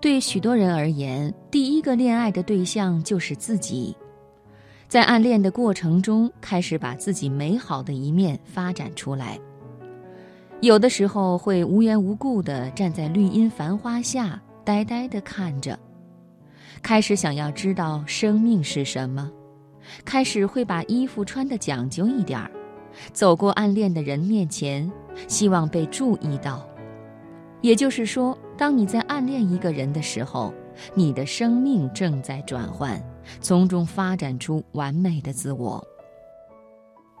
对许多人而言，第一个恋爱的对象就是自己。在暗恋的过程中，开始把自己美好的一面发展出来。有的时候会无缘无故地站在绿荫繁花下，呆呆地看着，开始想要知道生命是什么，开始会把衣服穿得讲究一点儿，走过暗恋的人面前，希望被注意到。也就是说，当你在暗恋一个人的时候，你的生命正在转换，从中发展出完美的自我。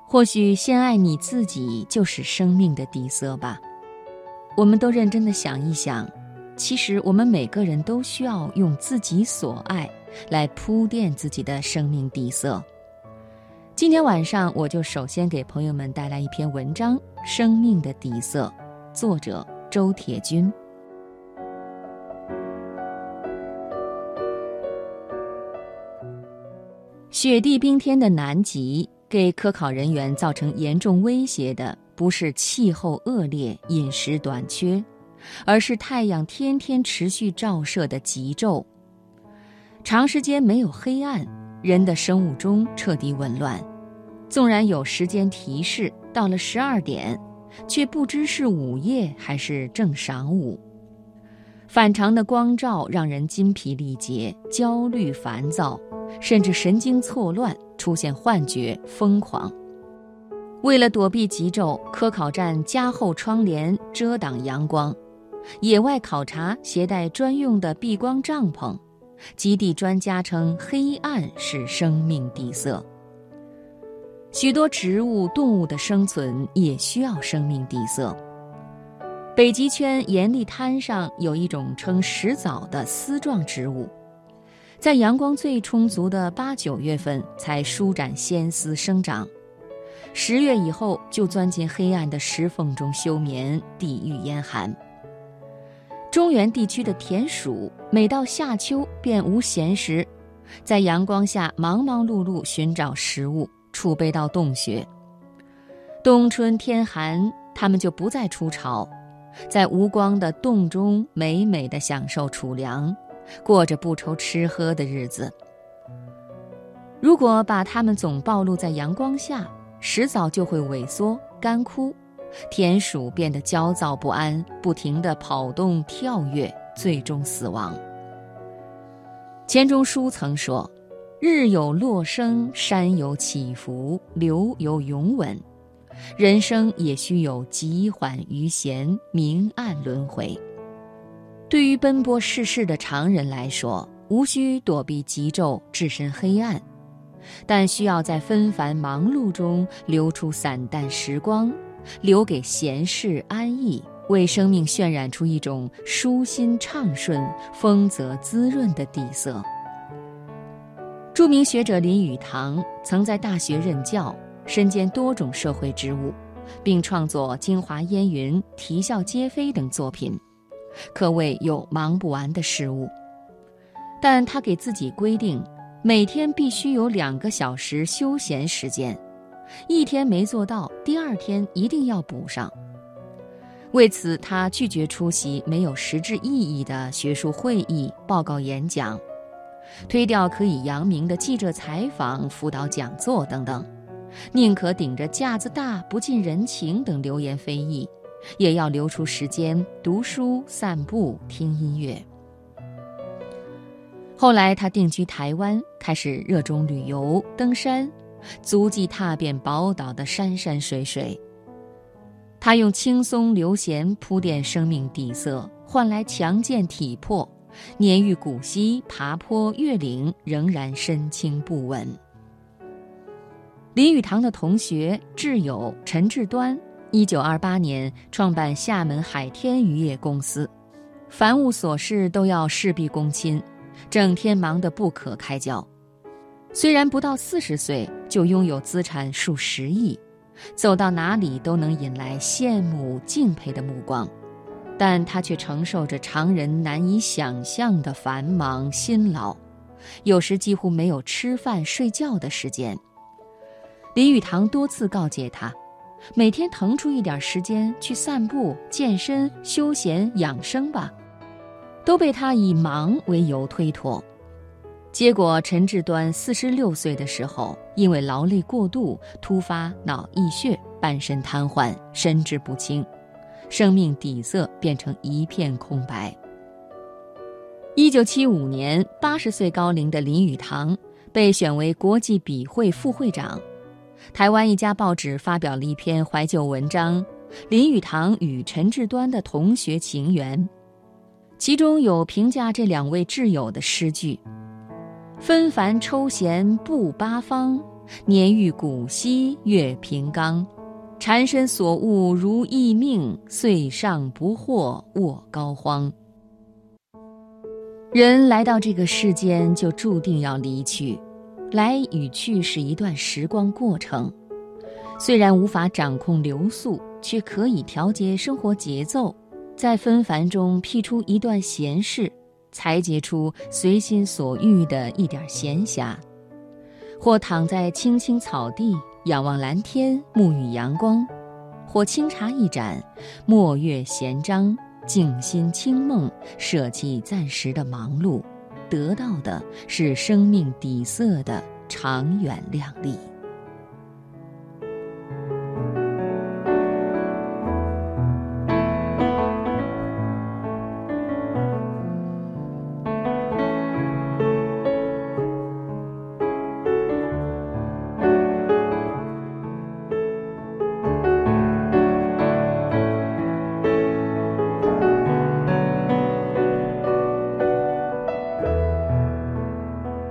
或许先爱你自己就是生命的底色吧。我们都认真的想一想，其实我们每个人都需要用自己所爱来铺垫自己的生命底色。今天晚上，我就首先给朋友们带来一篇文章《生命的底色》，作者。周铁军。雪地冰天的南极，给科考人员造成严重威胁的不是气候恶劣、饮食短缺，而是太阳天天持续照射的极昼。长时间没有黑暗，人的生物钟彻底紊乱。纵然有时间提示，到了十二点。却不知是午夜还是正晌午。反常的光照让人筋疲力竭、焦虑烦躁，甚至神经错乱，出现幻觉、疯狂。为了躲避极昼，科考站加厚窗帘遮挡阳光，野外考察携带专用的避光帐篷。基地专家称，黑暗是生命底色。许多植物、动物的生存也需要生命底色。北极圈岩砾滩上有一种称石藻的丝状植物，在阳光最充足的八九月份才舒展纤丝生长，十月以后就钻进黑暗的石缝中休眠，抵御严寒。中原地区的田鼠每到夏秋便无闲时，在阳光下忙忙碌碌寻找食物。储备到洞穴。冬春天寒，它们就不再出巢，在无光的洞中美美的享受储粮，过着不愁吃喝的日子。如果把它们总暴露在阳光下，迟早就会萎缩干枯，田鼠变得焦躁不安，不停地跑动跳跃，最终死亡。钱钟书曾说。日有落升，山有起伏，流有永稳，人生也需有急缓于闲，明暗轮回。对于奔波世事的常人来说，无需躲避极昼，置身黑暗，但需要在纷繁忙碌中留出散淡时光，留给闲适安逸，为生命渲染出一种舒心畅顺、丰泽滋润的底色。著名学者林语堂曾在大学任教，身兼多种社会职务，并创作《京华烟云》《啼笑皆非》等作品，可谓有忙不完的事务。但他给自己规定，每天必须有两个小时休闲时间，一天没做到，第二天一定要补上。为此，他拒绝出席没有实质意义的学术会议、报告演讲。推掉可以扬名的记者采访、辅导讲座等等，宁可顶着架子大、不近人情等流言蜚语，也要留出时间读书、散步、听音乐。后来他定居台湾，开始热衷旅游、登山，足迹踏遍宝岛的山山水水。他用轻松流闲铺垫生命底色，换来强健体魄。年逾古稀，爬坡越岭仍然身轻不稳。林语堂的同学挚友陈志端，一九二八年创办厦门海天渔业公司，凡务琐事都要事必躬亲，整天忙得不可开交。虽然不到四十岁就拥有资产数十亿，走到哪里都能引来羡慕敬佩的目光。但他却承受着常人难以想象的繁忙辛劳，有时几乎没有吃饭睡觉的时间。林语堂多次告诫他，每天腾出一点时间去散步、健身、休闲、养生吧。都被他以忙为由推脱。结果，陈志端四十六岁的时候，因为劳累过度，突发脑溢血，半身瘫痪，神志不清，生命底色变成一片空白。一九七五年，八十岁高龄的林语堂被选为国际笔会副会长。台湾一家报纸发表了一篇怀旧文章《林语堂与陈志端的同学情缘》，其中有评价这两位挚友的诗句。纷繁抽闲步八方，年逾古稀月平冈。缠身所悟如意命，岁上不惑卧膏肓。人来到这个世间，就注定要离去，来与去是一段时光过程。虽然无法掌控流速，却可以调节生活节奏，在纷繁中辟出一段闲适。裁截出随心所欲的一点闲暇，或躺在青青草地仰望蓝天沐浴阳光，或清茶一盏，墨月闲章，静心清梦，舍弃暂时的忙碌，得到的是生命底色的长远亮丽。